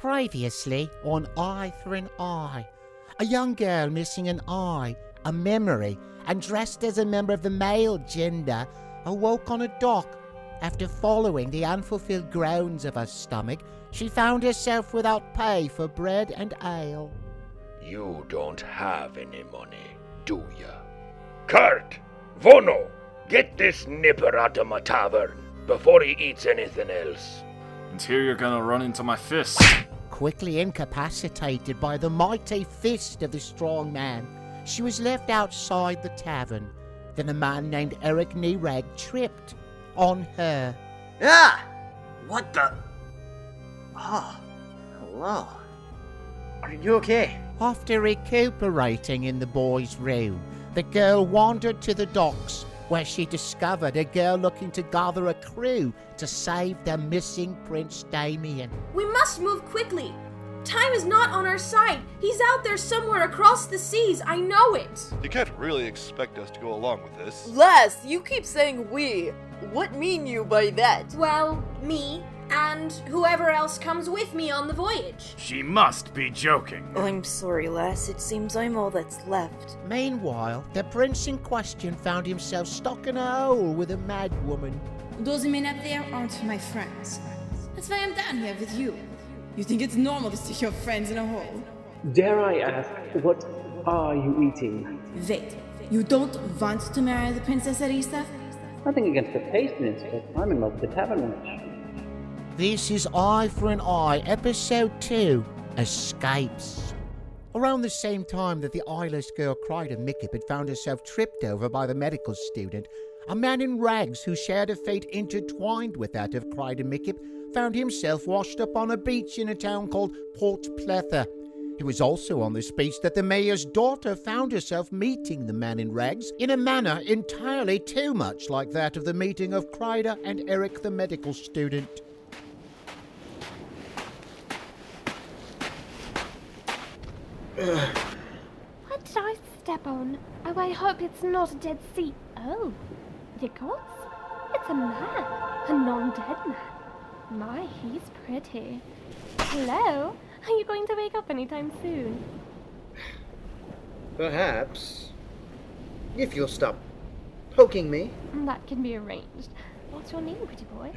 Previously on Eye for an Eye, a young girl missing an eye, a memory, and dressed as a member of the male gender awoke on a dock. After following the unfulfilled groans of her stomach, she found herself without pay for bread and ale. You don't have any money, do ya? Kurt! Vono! Get this nipper out of my tavern before he eats anything else. And here you're gonna run into my fist. Quickly incapacitated by the mighty fist of the strong man, she was left outside the tavern. Then a man named Eric Nerag tripped on her. Ah! What the? Oh, hello. Are you okay? After recuperating in the boy's room, the girl wandered to the docks where she discovered a girl looking to gather a crew to save the missing Prince Damien. We must move quickly. Time is not on our side. He's out there somewhere across the seas. I know it. You can't really expect us to go along with this. Les, you keep saying we. What mean you by that? Well, me and whoever else comes with me on the voyage. She must be joking. I'm sorry, Les. It seems I'm all that's left. Meanwhile, the prince in question found himself stuck in a hole with a mad woman. Those men up there aren't my friends. That's why I'm down here with you. You think it's normal to stick your friends in a hole? Dare I ask, what are you eating? Wait, you don't want to marry the Princess Arisa? Nothing against the tastiness, but I'm in love with the tavern wench. This is Eye for an Eye, Episode 2 Escapes. Around the same time that the eyeless girl Crider Mickip had found herself tripped over by the medical student, a man in rags who shared a fate intertwined with that of Crider Mickip found himself washed up on a beach in a town called Port Pletha. It was also on this beach that the mayor's daughter found herself meeting the man in rags in a manner entirely too much like that of the meeting of Crider and Eric the medical student. What did I step on? Oh, I hope it's not a dead sea. Oh, Nichols? It's a man, a non-dead man. My, he's pretty. Hello? Are you going to wake up anytime soon? Perhaps. If you'll stop poking me. Mm, that can be arranged. What's your name, pretty boy?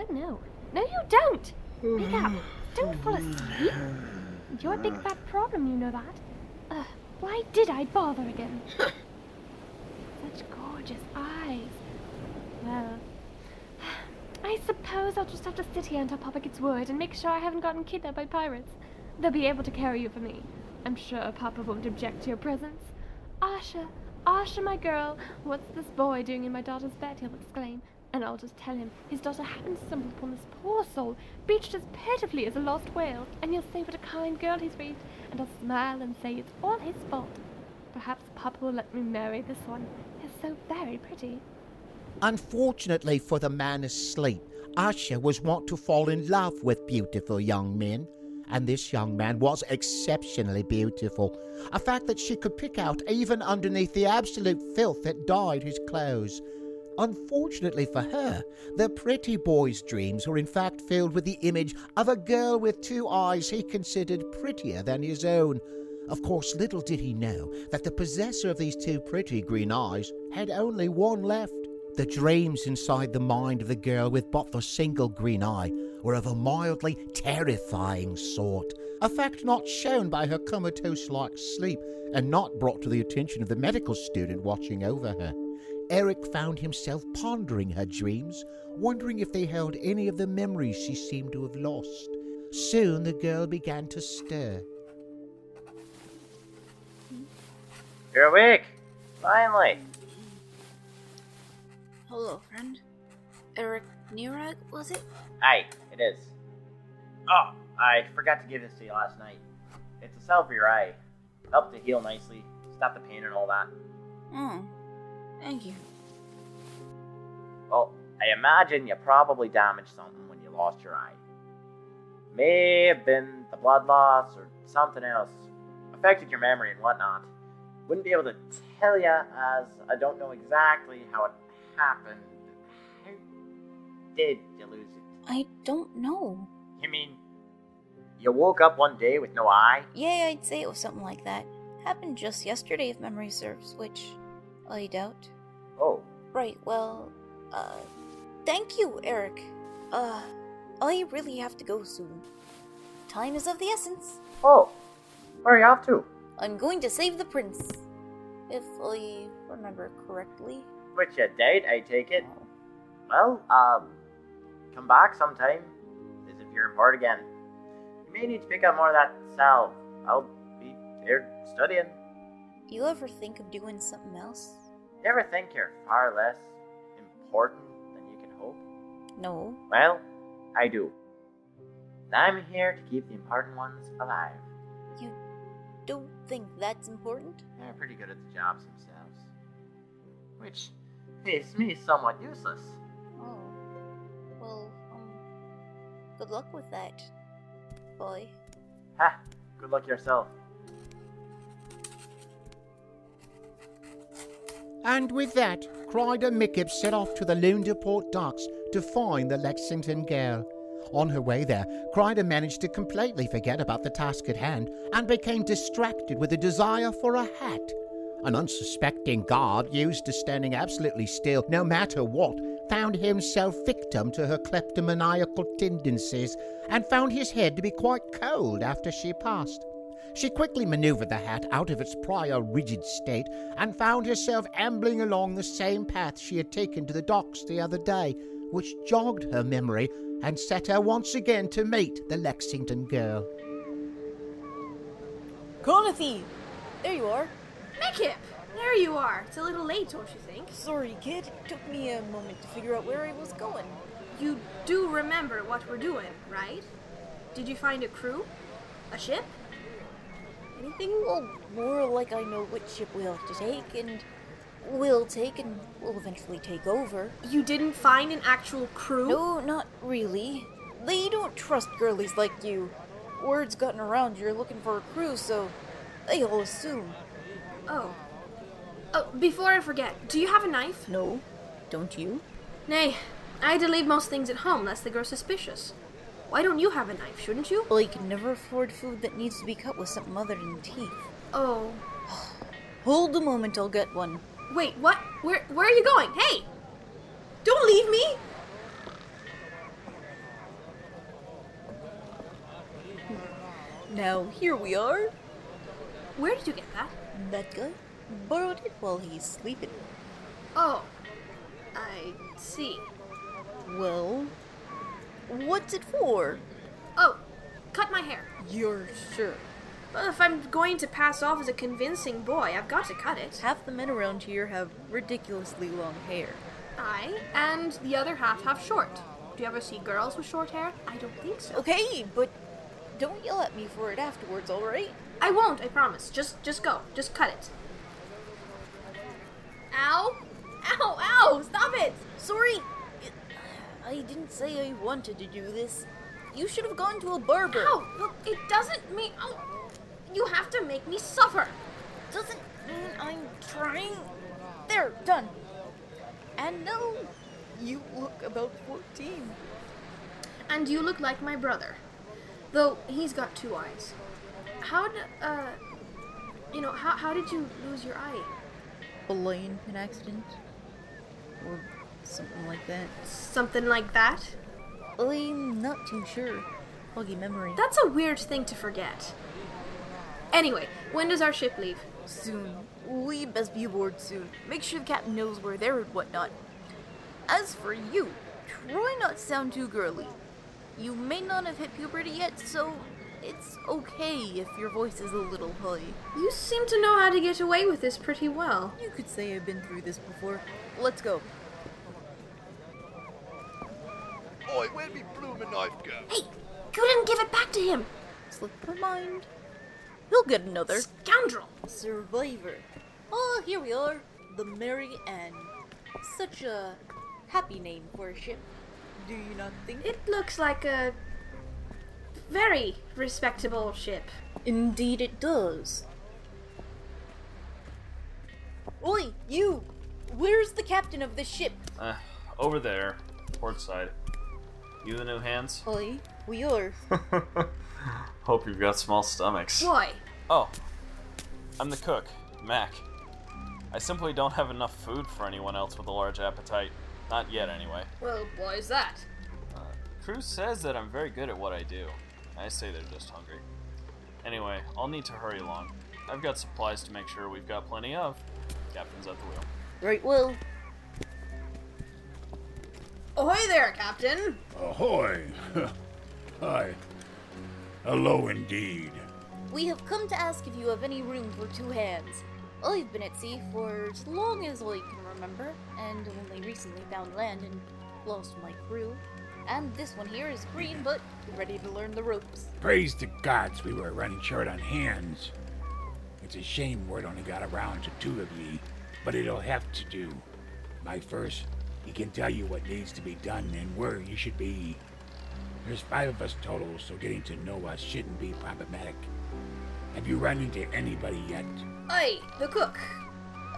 Oh no. No, you don't! Wake up! Don't fall asleep! You're a big ah. fat problem, you know that. Ugh, why did I bother again? Such gorgeous eyes. Well, I suppose I'll just have to sit here until Papa gets word and make sure I haven't gotten kidnapped by pirates. They'll be able to carry you for me. I'm sure Papa won't object to your presence. Asha, Asha, my girl, what's this boy doing in my daughter's bed? He'll exclaim. And I'll just tell him his daughter happened to stumble upon this poor soul, beached as pitifully as a lost whale. And he'll say what a kind girl he's raised, and I'll smile and say it's all his fault. Perhaps Papa will let me marry this one. He's so very pretty. Unfortunately for the man asleep, Asha was wont to fall in love with beautiful young men, and this young man was exceptionally beautiful, a fact that she could pick out even underneath the absolute filth that dyed his clothes. Unfortunately for her, the pretty boy's dreams were in fact filled with the image of a girl with two eyes he considered prettier than his own. Of course, little did he know that the possessor of these two pretty green eyes had only one left. The dreams inside the mind of the girl with but the single green eye were of a mildly terrifying sort, a fact not shown by her comatose like sleep and not brought to the attention of the medical student watching over her. Eric found himself pondering her dreams, wondering if they held any of the memories she seemed to have lost. Soon the girl began to stir. You're awake. Finally. Hello, friend. Eric Nerag, was it? Aye, it is. Oh, I forgot to give this to you last night. It's a salve for your eye. Helped to heal nicely, stop the pain and all that. Oh, thank you. Well, I imagine you probably damaged something when you lost your eye. May have been the blood loss or something else. Affected your memory and whatnot. Wouldn't be able to tell you as I don't know exactly how it happened. How did you lose it? I don't know. You mean You woke up one day with no eye? Yeah, I'd say it was something like that. Happened just yesterday, if memory serves, which I doubt. Oh. Right, well, uh, thank you, Eric. Uh, I really have to go soon. Time is of the essence. Oh. Where are you off to? I'm going to save the prince. If I remember correctly. Which a date, I take it. Well, um, come back sometime. Visit your port again. You may need to pick up more of that salve. I'll be here studying. You ever think of doing something else? You ever think you're far less important than you can hope? No. Well, I do. And I'm here to keep the important ones alive. You don't think that's important? They're pretty good at the jobs themselves. Which makes me somewhat useless. Oh. Well, um, good luck with that, boy. Ha! Good luck yourself. And with that, Crider Mickip set off to the Lunderport docks to find the Lexington girl. On her way there, Crider managed to completely forget about the task at hand and became distracted with a desire for a hat. An unsuspecting guard, used to standing absolutely still no matter what, found himself victim to her kleptomaniacal tendencies and found his head to be quite cold after she passed. She quickly maneuvered the hat out of its prior rigid state and found herself ambling along the same path she had taken to the docks the other day, which jogged her memory and set her once again to meet the Lexington girl. Conathy! There you are. Mickip! There you are. It's a little late, don't you think? Sorry, kid. It Took me a moment to figure out where I was going. You do remember what we're doing, right? Did you find a crew? A ship? Anything? Well, more like I know which ship we'll have to take, and we'll take, and we'll eventually take over. You didn't find an actual crew? No, not really. They don't trust girlies like you. Word's gotten around you're looking for a crew, so they all assume. Oh. Oh, before I forget, do you have a knife? No. Don't you? Nay, I had to leave most things at home lest they grow suspicious. Why don't you have a knife, shouldn't you? Well, you can never afford food that needs to be cut with something other than teeth. Oh. Hold a moment, I'll get one. Wait, what? Where where are you going? Hey! Don't leave me! Now, here we are. Where did you get that? That guy borrowed it while he's sleeping. Oh. I see. Well, what's it for? Oh, cut my hair. You're sure? Well, if I'm going to pass off as a convincing boy, I've got to cut it. Half the men around here have ridiculously long hair. Aye, and the other half have short. Do you ever see girls with short hair? I don't think so. Okay, but don't yell at me for it afterwards, alright? I won't, I promise. Just just go. Just cut it. Ow! Ow, ow! Stop it! Sorry! I didn't say I wanted to do this. You should have gone to a barber. Ow! Look, it doesn't mean. Oh, you have to make me suffer. Doesn't mean I'm trying. There, done. And no, you look about 14. And you look like my brother. Though he's got two eyes. How d uh, you know, how, how did you lose your eye? Balloon an accident? Or something like that. Something like that? I'm not too sure. Foggy memory. That's a weird thing to forget. Anyway, when does our ship leave? Soon. We best be aboard soon. Make sure the captain knows we're there and whatnot. As for you, try not to sound too girly. You may not have hit puberty yet, so it's okay if your voice is a little high. You seem to know how to get away with this pretty well. You could say I've been through this before. Let's go. Oi, where'd me bloomin' knife go? Hey, you didn't give it back to him. Slip her mind. He'll get another. Scoundrel! Survivor. Oh, here we are. The Mary Ann. Such a happy name for a ship. Do you not think? It looks like a very respectable ship. Indeed, it does. Oi, you! Where's the captain of this ship? Uh, over there, port side. You the new hands? Oi, we are. Hope you've got small stomachs. Why? Oh, I'm the cook, Mac. I simply don't have enough food for anyone else with a large appetite. Not yet, anyway. Well, why is that? Uh, Cruz says that I'm very good at what I do. I say they're just hungry. Anyway, I'll need to hurry along. I've got supplies to make sure we've got plenty of. Captain's at the wheel. Right, well, Ahoy there, Captain! Ahoy! Hi. Hello indeed. we have come to ask if you have any room for two hands. I've been at sea for as long as I can remember, and only recently found land and lost my crew. And this one here is green, but ready to learn the ropes. Praise the gods we were running short on hands. It's a shame word only got around to two of ye, but it'll have to do. My first, he can tell you what needs to be done and where you should be. There's five of us total, so getting to know us shouldn't be problematic. Have you run into anybody yet? Aye, the cook.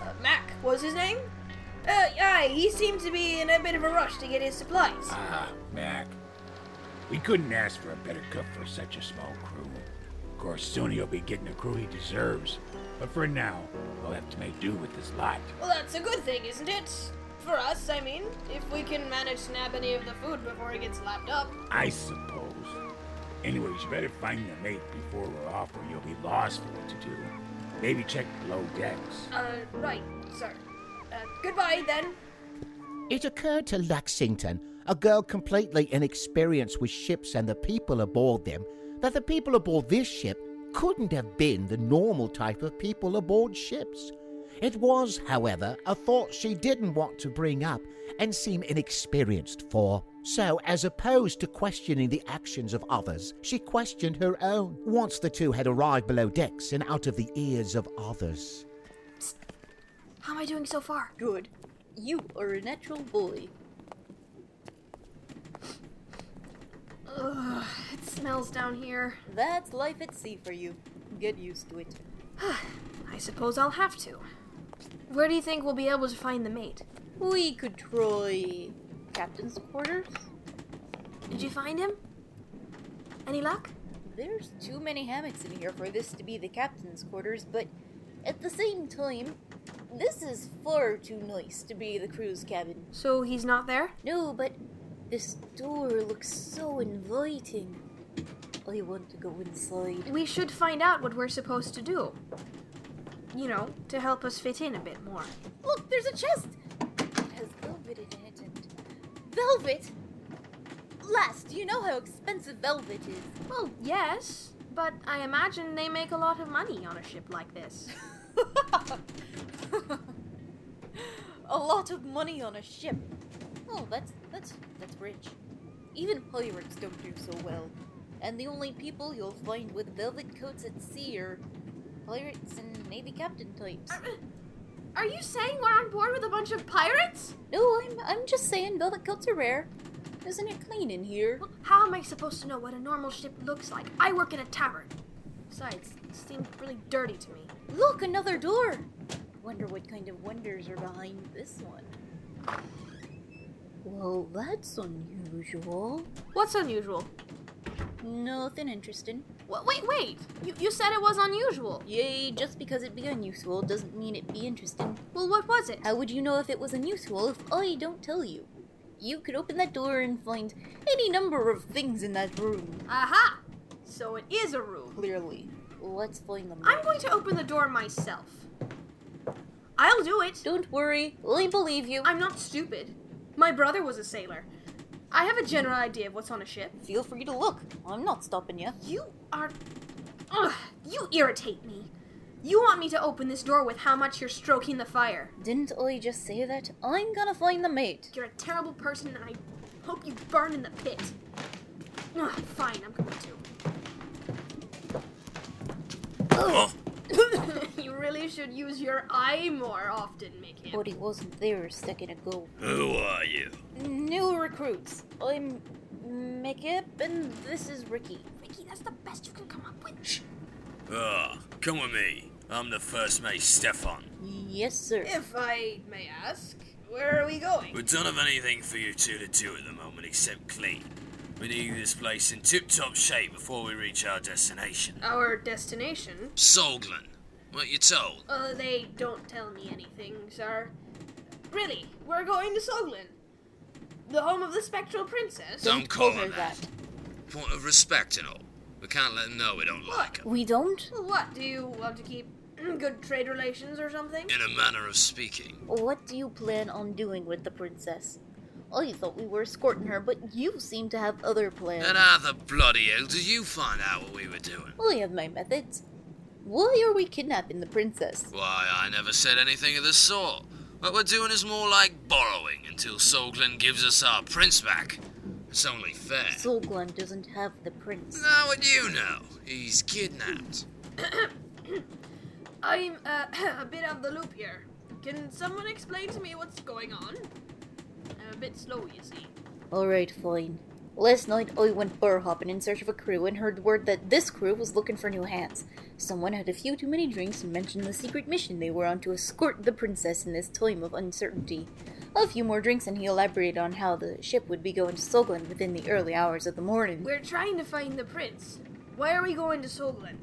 Uh, Mac was his name? Uh, aye, he seemed to be in a bit of a rush to get his supplies. Ah, Mac. We couldn't ask for a better cook for such a small crew. Of course, soon he'll be getting the crew he deserves. But for now, we'll have to make do with this lot. Well, that's a good thing, isn't it? For us, I mean, if we can manage to nab any of the food before it gets lapped up. I suppose. Anyways, you better find the mate before we're off or you'll be lost for what to do. Maybe check below decks. Uh, right, sir. Uh, goodbye, then. It occurred to Lexington, a girl completely inexperienced with ships and the people aboard them, that the people aboard this ship couldn't have been the normal type of people aboard ships. It was, however, a thought she didn't want to bring up and seem inexperienced for. So, as opposed to questioning the actions of others, she questioned her own once the two had arrived below decks and out of the ears of others. How am I doing so far? Good. You are a natural bully. Ugh, it smells down here. That's life at sea for you. Get used to it. I suppose I'll have to. Where do you think we'll be able to find the mate? We could try captain's quarters. Did you find him? Any luck? There's too many hammocks in here for this to be the captain's quarters, but at the same time, this is far too nice to be the crew's cabin. So he's not there? No, but this door looks so inviting. I want to go inside. We should find out what we're supposed to do. You know, to help us fit in a bit more. Look, there's a chest! It has velvet in it and. Velvet? Last, do you know how expensive velvet is? Well, yes, but I imagine they make a lot of money on a ship like this. a lot of money on a ship. Oh, that's that's that's rich. Even pirates don't do so well. And the only people you'll find with velvet coats at sea are pirates and navy captain types. Uh, are you saying we're on board with a bunch of pirates? No, I'm I'm just saying velvet coats are rare. Isn't it clean in here? Well, how am I supposed to know what a normal ship looks like? I work in a tavern. Besides, it seemed really dirty to me. Look, another door. Wonder what kind of wonders are behind this one. Well, that's unusual. What's unusual? Nothing interesting. Wait, wait! You, you said it was unusual. Yay, just because it be unusual doesn't mean it be interesting. Well, what was it? How would you know if it was unusual if I don't tell you? You could open that door and find any number of things in that room. Aha! So it is a room. Clearly. Let's find them. I'm going to open the door myself. I'll do it. Don't worry, I believe you. I'm not stupid. My brother was a sailor. I have a general idea of what's on a ship. Feel free to look. I'm not stopping you. You are. Ugh, you irritate me. You want me to open this door with how much you're stroking the fire. Didn't I just say that? I'm gonna find the mate. You're a terrible person and I hope you burn in the pit. Ugh, fine, I'm going to. you really should use your eye more often, Mickey. But he wasn't there a second ago. Who are you? New recruits. I'm Mickip, and this is Ricky. Ricky, that's the best you can come up with. Ah, come with me. I'm the first mate, Stefan. Yes, sir. If I may ask, where are we going? We don't have anything for you two to do at the moment except clean. We need this place in tip-top shape before we reach our destination. Our destination? Solglen. What you told? Uh, they don't tell me anything, sir. Really, we're going to Solglen, the home of the Spectral Princess. Don't call her that. Point of respect and all. We can't let them know we don't like her. We don't? What, do you want to keep good trade relations or something? In a manner of speaking. What do you plan on doing with the princess? I thought we were escorting her, but you seem to have other plans. And how the bloody hell did you find out what we were doing? I have my methods. Why are we kidnapping the princess? Why, I never said anything of the sort. What we're doing is more like borrowing until Solglen gives us our prince back. It's only fair. Solglen doesn't have the prince. Now what you know? He's kidnapped. I'm uh, a bit out of the loop here. Can someone explain to me what's going on? I'm a bit slow, you see. Alright, fine. Last night I went bar hopping in search of a crew and heard word that this crew was looking for new hands. Someone had a few too many drinks and mentioned the secret mission they were on to escort the princess in this time of uncertainty. A few more drinks and he elaborated on how the ship would be going to Solglen within the early hours of the morning. We're trying to find the prince. Why are we going to Solglen?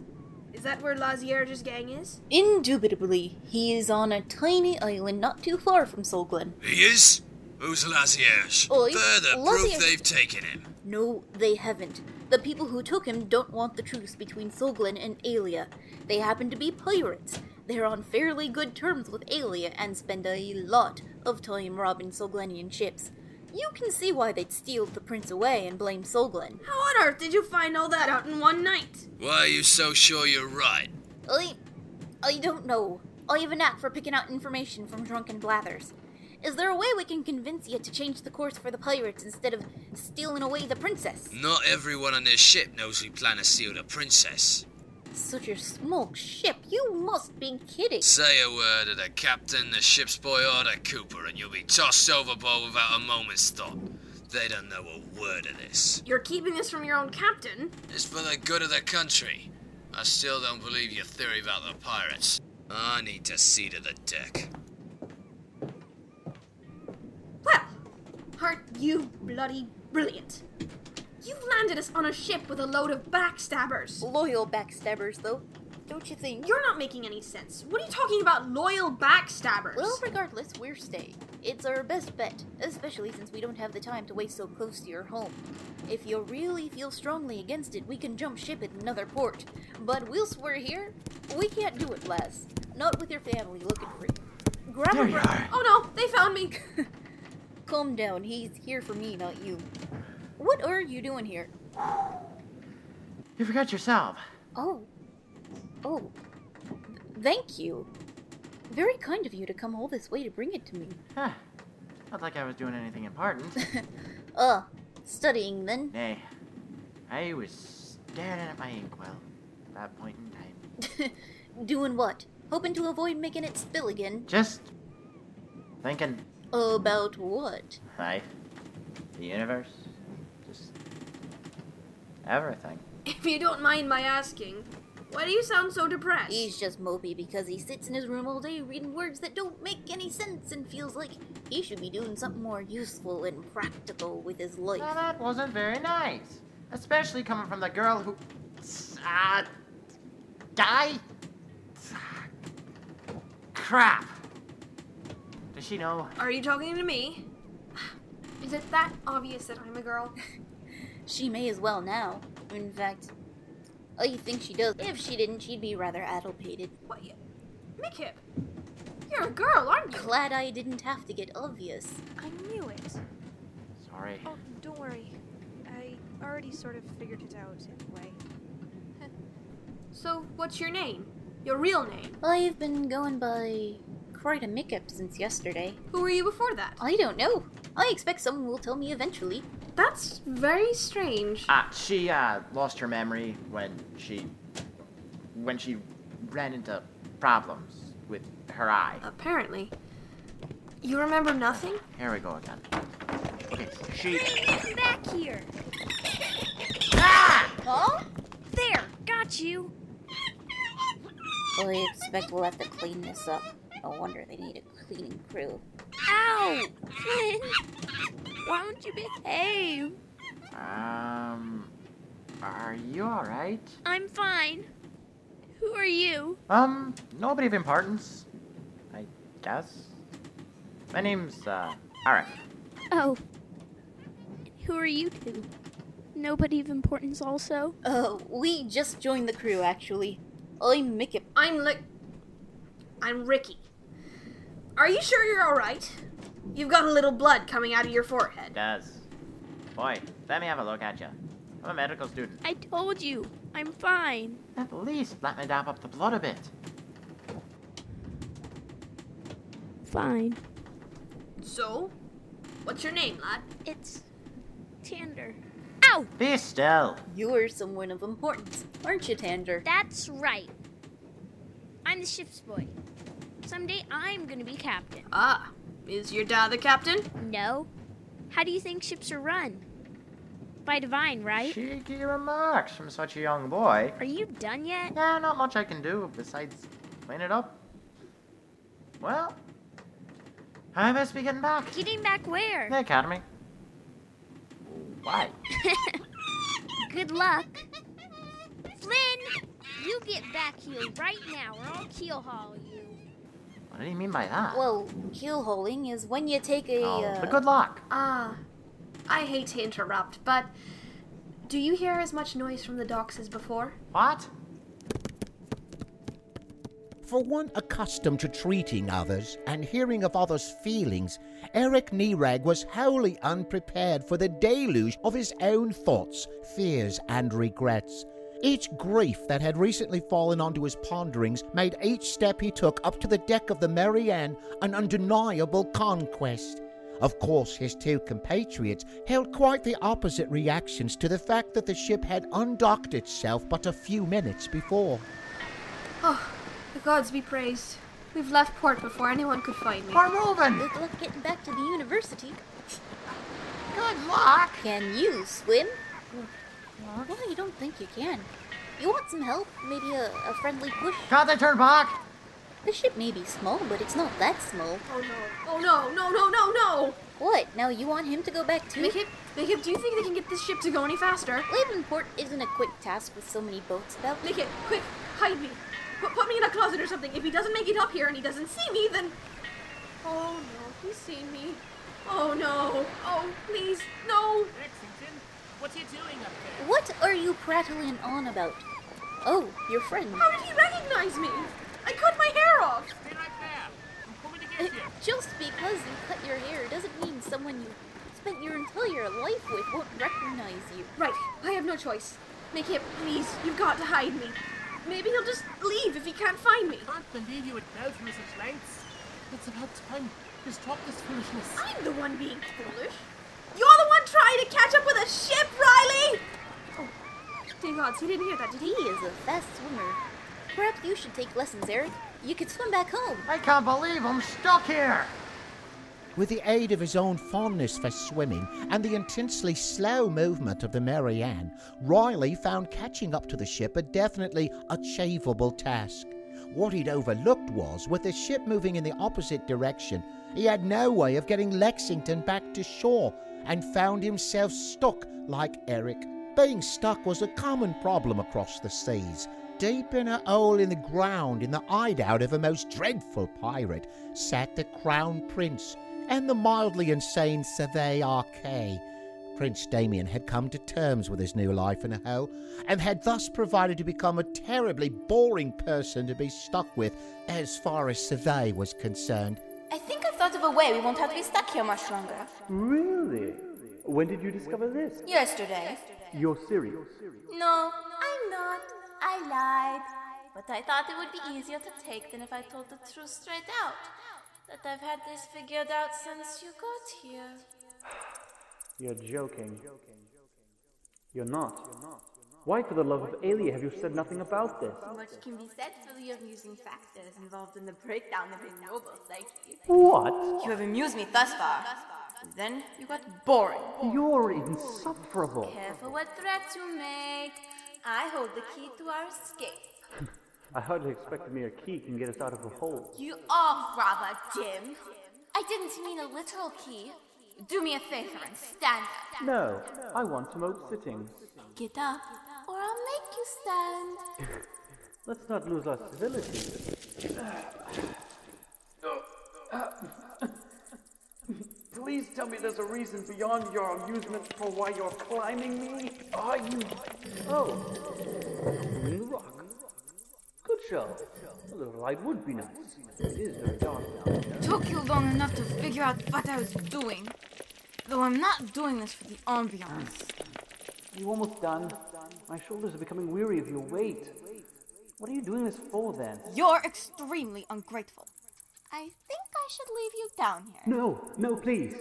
Is that where Lazierge's gang is? Indubitably, he is on a tiny island not too far from Solglen. He is? Who's Lazierge? Oi, Further Lazierge- proof they've taken him. No, they haven't. The people who took him don't want the truce between Solglen and Aelia. They happen to be pirates. They're on fairly good terms with Aelia and spend a lot of time robbing Solglenian ships. You can see why they'd steal the prince away and blame Solglen. How on earth did you find all that out in one night? Why are you so sure you're right? I. I don't know. I have a knack for picking out information from drunken blathers. Is there a way we can convince you to change the course for the pirates instead of stealing away the princess? Not everyone on this ship knows we plan to steal the princess. Such a small ship, you must be kidding. Say a word to the captain, the ship's boy, or the cooper, and you'll be tossed overboard without a moment's thought. They don't know a word of this. You're keeping this from your own captain? It's for the good of the country. I still don't believe your theory about the pirates. I need to see to the deck. Aren't you bloody brilliant? You've landed us on a ship with a load of backstabbers. Loyal backstabbers, though. Don't you think? You're not making any sense. What are you talking about, loyal backstabbers? Well, regardless, we're staying. It's our best bet, especially since we don't have the time to waste so close to your home. If you really feel strongly against it, we can jump ship at another port. But whilst we're here, we can't do it, lass. Not with your family looking for you. Grab There a you bra- are. Oh no, they found me. Calm down. He's here for me, not you. What are you doing here? You forgot yourself. Oh. Oh. Thank you. Very kind of you to come all this way to bring it to me. Huh. Not like I was doing anything important. Uh, studying then? Nay. I was staring at my inkwell at that point in time. Doing what? Hoping to avoid making it spill again. Just thinking About what? life, the universe, just everything. If you don't mind my asking, why do you sound so depressed? He's just mopey because he sits in his room all day reading words that don't make any sense and feels like he should be doing something more useful and practical with his life. Now that wasn't very nice, especially coming from the girl who, uh, die. Crap. Does she know? Are you talking to me? Is it that obvious that I'm a girl? She may as well now. In fact, I think she does. If she didn't, she'd be rather addlepated. What? You... Mickip, you're a girl, aren't you? Glad I didn't have to get obvious. I knew it. Sorry. Oh, don't worry. I already sort of figured it out anyway. So, what's your name? Your real name? I've been going by quite a makeup since yesterday. Who were you before that? I don't know. I expect someone will tell me eventually. That's very strange. Ah, she uh lost her memory when she when she ran into problems with her eye. Apparently. You remember nothing? Here we go again. Okay, she Get back here! Ah! Huh? There, got you. I expect we'll have to clean this up. No wonder they need a cleaning crew. Ow! Flynn! Why don't you behave? Um, are you alright? I'm fine. Who are you? Um, nobody of importance. I guess. My name's, uh, Arik. Oh. Who are you two? Nobody of importance, also? Uh, we just joined the crew, actually. I'm Mickey. I'm like. I'm Ricky. Are you sure you're alright? You've got a little blood coming out of your forehead. It Does. Boy, let me have a look at you. I'm a medical student. I told you. I'm fine. At least let me dab up the blood a bit. Fine. So? What's your name, lad? It's. Tander. Ow! Be still. You're someone of importance, aren't you, Tander? That's right. I'm the ship's boy. Someday I'm gonna be captain. Ah, is your dad the captain? No. How do you think ships are run? By Divine, right? Cheeky remarks from such a young boy. Are you done yet? Yeah, not much I can do besides clean it up. Well, I must be getting back. Getting back where? The academy. Why? Good luck. Flynn, you get back here right now or I'll keel haul you. What do you mean by that? Well, keel hauling is when you take a. oh, uh, but good luck. Ah, I hate to interrupt, but do you hear as much noise from the docks as before? What? For one accustomed to treating others and hearing of others' feelings, Eric Nerag was wholly unprepared for the deluge of his own thoughts, fears, and regrets. Each grief that had recently fallen onto his ponderings made each step he took up to the deck of the Mary Ann an undeniable conquest. Of course, his two compatriots held quite the opposite reactions to the fact that the ship had undocked itself but a few minutes before. Oh, the gods be praised. We've left port before anyone could find me. We're moving! Good luck getting back to the university. Good luck! Can you swim? Well, you don't think you can. You want some help? Maybe a, a friendly push? Can't they turn back? The ship may be small, but it's not that small. Oh no. Oh no, no, no, no, no! What? Now you want him to go back too? Mickip, Mickip, do you think they can get this ship to go any faster? Leaving port isn't a quick task with so many boats about. Mickip, quick, hide me. Put, put me in a closet or something. If he doesn't make it up here and he doesn't see me, then. Oh no, he's seen me. Oh no. Oh, please, no. Lexington, what are you doing up there? What are you prattling on about? Oh, your friend. How did he recognize me? I cut my hair off. Stay right there. I'm coming to Uh, get you. Just because you cut your hair doesn't mean someone you spent your entire life with won't recognize you. Right, I have no choice. Mickip, please, you've got to hide me. Maybe he'll just leave if he can't find me. I can't believe you would go through such lengths. It's about time you stop this foolishness. I'm the one being foolish. You're the one trying to catch up with a ship, Riley! Oh, dear gods, he didn't hear that, did He he? is a fast swimmer. Perhaps you should take lessons, Eric. You could swim back home. I can't believe I'm stuck here. With the aid of his own fondness for swimming and the intensely slow movement of the Mary Ann, Riley found catching up to the ship a definitely achievable task. What he'd overlooked was, with the ship moving in the opposite direction, he had no way of getting Lexington back to shore and found himself stuck like Eric. Being stuck was a common problem across the seas. Deep in a hole in the ground, in the hideout of a most dreadful pirate, sat the Crown Prince and the mildly insane Survey Arcay. Prince Damien had come to terms with his new life in a hole, and had thus provided to become a terribly boring person to be stuck with as far as Survey was concerned. I think I've thought of a way we won't have to be stuck here much longer. Really? When did you discover this? Yesterday. You're serious. No, I'm not. I lied. But I thought it would be easier to take than if I told the truth straight out. That I've had this figured out since you got here. You're joking. You're not. You're not. Why, for the love of Aelia, have you said nothing about this? Much can be said for the amusing factors involved in the breakdown of a noble psyche. What? You have amused me thus far. Then you got boring. You're insufferable. Careful what threats you make. I hold the key to our escape. I hardly expect a mere key can get us out of a hole. You are rather dim. I didn't mean a literal key. Do me a favor and stand up. No, I want to moat sitting. Get up, or I'll make you stand. Let's not lose our civility. Please tell me there's a reason beyond your amusement for why you're climbing me. Are you? Oh, climbing the rock. Good show. A little light would be nice. It is very dark now. Took you long enough to figure out what I was doing. Though I'm not doing this for the ambiance. You almost done? My shoulders are becoming weary of your weight. What are you doing this for then? You're extremely ungrateful. I think I should leave you down here. No, no, please.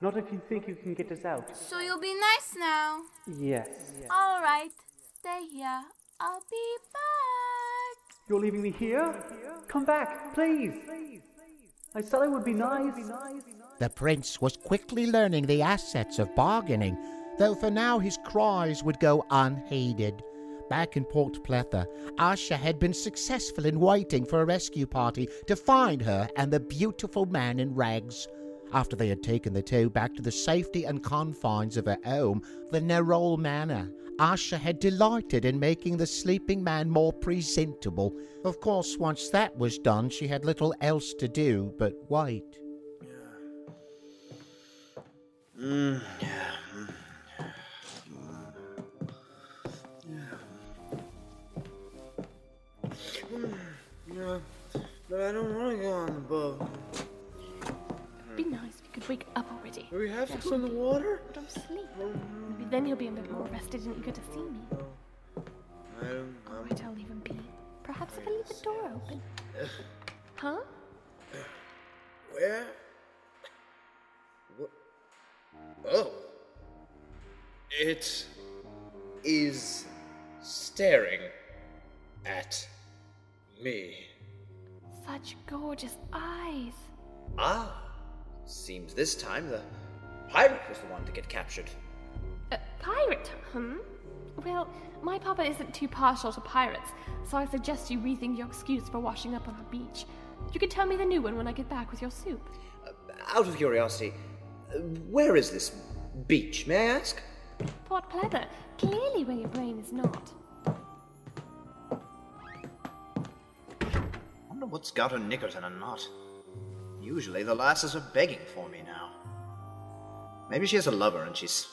Not if you think you can get us out. So you'll be nice now. Yes. All right, stay here. I'll be back. You're leaving me here? Come back, please. I said I would be nice. The prince was quickly learning the assets of bargaining, though for now his cries would go unheeded. Back in Port Pletha, Asha had been successful in waiting for a rescue party to find her and the beautiful man in rags. After they had taken the two back to the safety and confines of her home, the Nerol Manor, Asha had delighted in making the sleeping man more presentable. Of course, once that was done, she had little else to do but wait. Mm. But I don't want to go on the boat. It'd Be nice if you could wake up already. We have to in the water? Don't sleep. Maybe then he'll be a bit more rested and eager to see me. I don't. All um, right, I'll leave him be. Perhaps if I leave the door open. Huh? Where? What? Oh. It is staring at me. Such gorgeous eyes. Ah, seems this time the pirate was the one to get captured. A pirate, hmm? Well, my papa isn't too partial to pirates, so I suggest you rethink your excuse for washing up on the beach. You can tell me the new one when I get back with your soup. Out of curiosity, uh, where is this beach, may I ask? Port Pletha, clearly where your brain is not. What's got her knickers in a knot. Usually the lasses are begging for me now. Maybe she has a lover and she's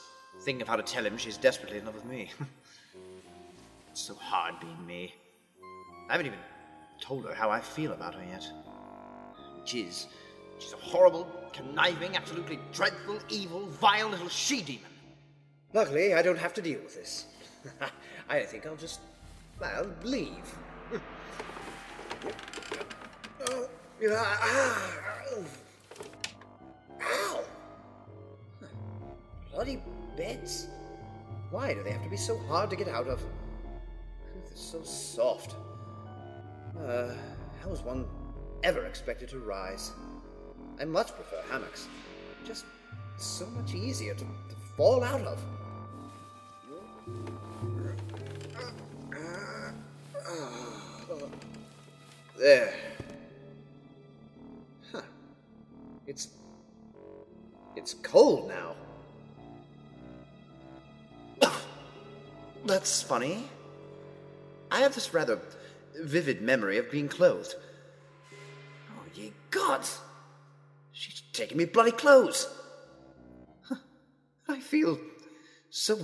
thinking of how to tell him she's desperately in love with me. it's so hard being me. I haven't even told her how I feel about her yet. She's. she's a horrible, conniving, absolutely dreadful, evil, vile little she demon. Luckily, I don't have to deal with this. I think I'll just. well, leave. Oh, yeah, ah. Ow! Bloody beds. Why do they have to be so hard to get out of? They're so soft. Uh, how is one ever expected to rise? I much prefer hammocks. Just so much easier to, to fall out of. There. It's cold now. That's funny. I have this rather vivid memory of being clothed. Oh, ye gods! She's taking me bloody clothes! Huh. I feel so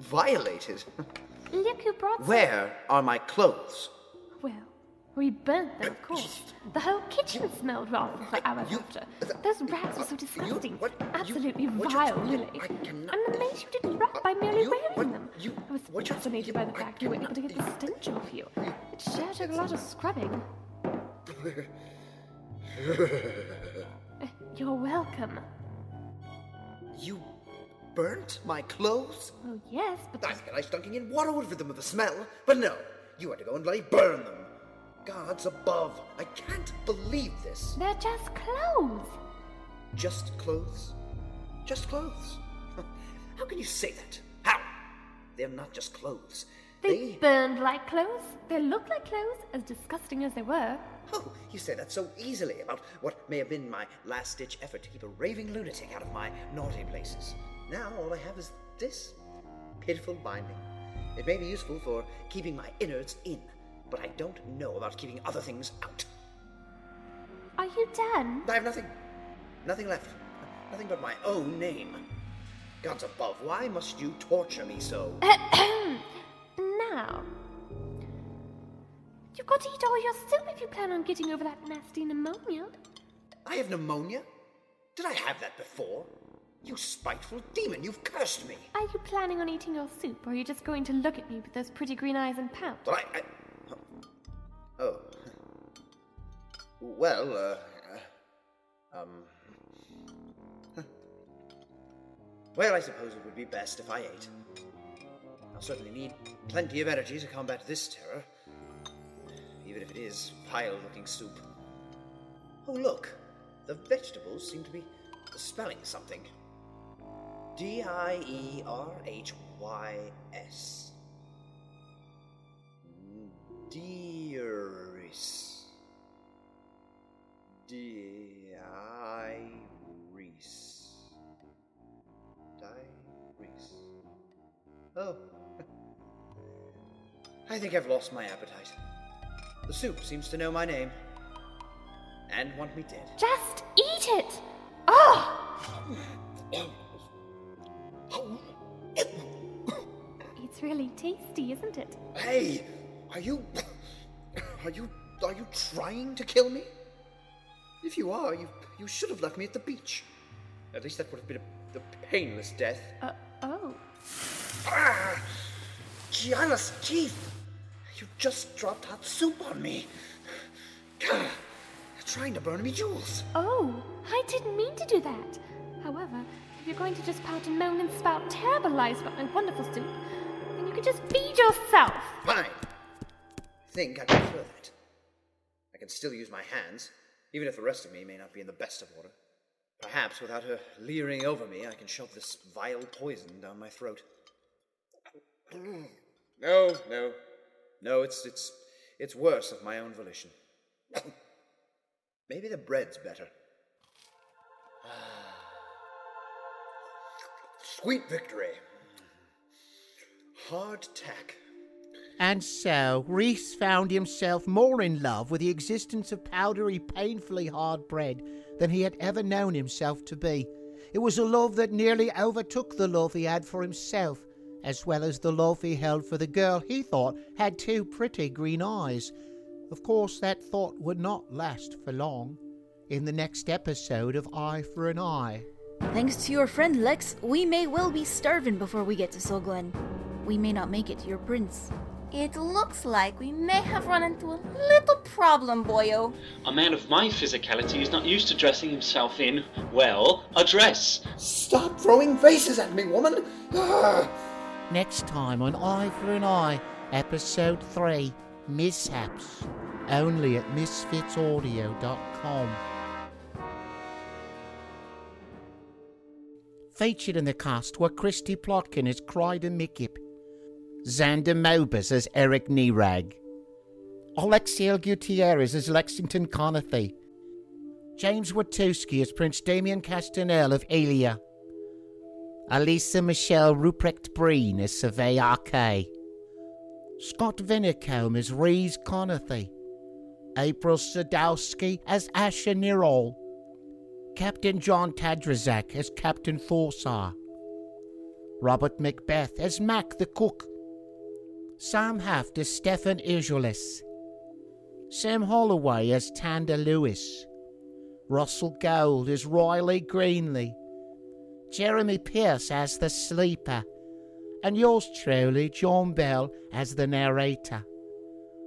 violated. Look who brought Where are my clothes? Well, we burnt them, of course. The whole kitchen smelled rotten for hours after. Those rags were so disgusting. Absolutely vile, really. I'm amazed you didn't rot by merely wearing them. I was fascinated by the fact you were able to get the stench off you. It sure took a lot of scrubbing. Uh, You're welcome. You burnt my clothes? Oh, yes, but I I stunk in water for them with the smell, but no, you had to go and bloody burn them. Gods above, I can't believe this. they're just clothes. Just clothes? Just clothes? How can you say that? How? They're not just clothes. They burned like clothes. They looked like clothes, as disgusting as they were. Oh, you say that so easily about what may have been my last ditch effort to keep a raving lunatic out of my naughty places. Now all I have is this pitiful binding. It may be useful for keeping my innards in, but I don't know about keeping other things out. Are you done? I have nothing. Nothing left. Nothing but my own name. Gods above, why must you torture me so? now. You've got to eat all your soup if you plan on getting over that nasty pneumonia. I have pneumonia? Did I have that before? You spiteful demon, you've cursed me. Are you planning on eating your soup, or are you just going to look at me with those pretty green eyes and pout? Well, I. I Well, uh. uh, Um. Well, I suppose it would be best if I ate. I'll certainly need plenty of energy to combat this terror, even if it is vile looking soup. Oh, look! The vegetables seem to be spelling something. D I E R H Y S. I think I've lost my appetite. The soup seems to know my name. And want me dead. Just eat it! Oh! It's really tasty, isn't it? Hey! Are you. Are you. Are you trying to kill me? If you are, you, you should have left me at the beach. At least that would have been a, a painless death. Uh, oh. Ah! Gianna's teeth! You just dropped hot soup on me. You're trying to burn me jewels. Oh, I didn't mean to do that. However, if you're going to just pout and moan and spout terrible lies about my wonderful soup, then you could just feed yourself. Fine. I think I prefer that. I can still use my hands, even if the rest of me may not be in the best of order. Perhaps without her leering over me, I can shove this vile poison down my throat. No, no. No, it's it's it's worse of my own volition. Maybe the bread's better. Sweet victory. Hard tack. And so, Reese found himself more in love with the existence of powdery, painfully hard bread than he had ever known himself to be. It was a love that nearly overtook the love he had for himself, as well as the love he held for the girl he thought had two pretty green eyes. Of course, that thought would not last for long. In the next episode of Eye for an Eye. Thanks to your friend Lex, we may well be starving before we get to Solglen. We may not make it to your prince. It looks like we may have run into a little problem, boyo. A man of my physicality is not used to dressing himself in, well, a dress. Stop throwing vases at me, woman! Ah. Next time on Eye for an Eye, Episode 3 Mishaps. Only at MisfitsAudio.com. Featured in the cast were Christy Plotkin as Crider Mickip, Xander Mobus as Eric Nerag, Alexiel Gutierrez as Lexington Conathy, James Watuski as Prince Damien Castanel of Alia, Alisa Michelle Ruprecht Breen as Survey Arcay, Scott Vinicombe as Reese Conathy, April Sadowski as Asher Nirol, Captain John Tadrazak as Captain Thorsar, Robert Macbeth as Mac the Cook, Sam Haft as Stefan Isolis, Sam Holloway as Tanda Lewis, Russell Gold as Riley Greenley, Jeremy Pierce as the Sleeper, and yours truly, John Bell, as the narrator.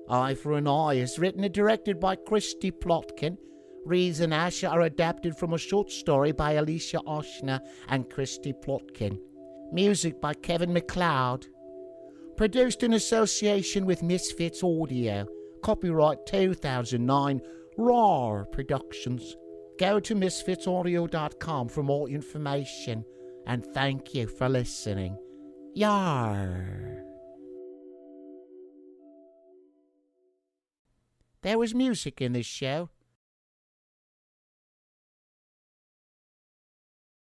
Eye for an Eye is written and directed by Christy Plotkin. Reese and Asher are adapted from a short story by Alicia Oshner and Christy Plotkin. Music by Kevin MacLeod. Produced in association with Misfits Audio. Copyright 2009. RAR Productions. Go to misfitsaudio.com for more information. And thank you for listening. Yar. There was music in this show,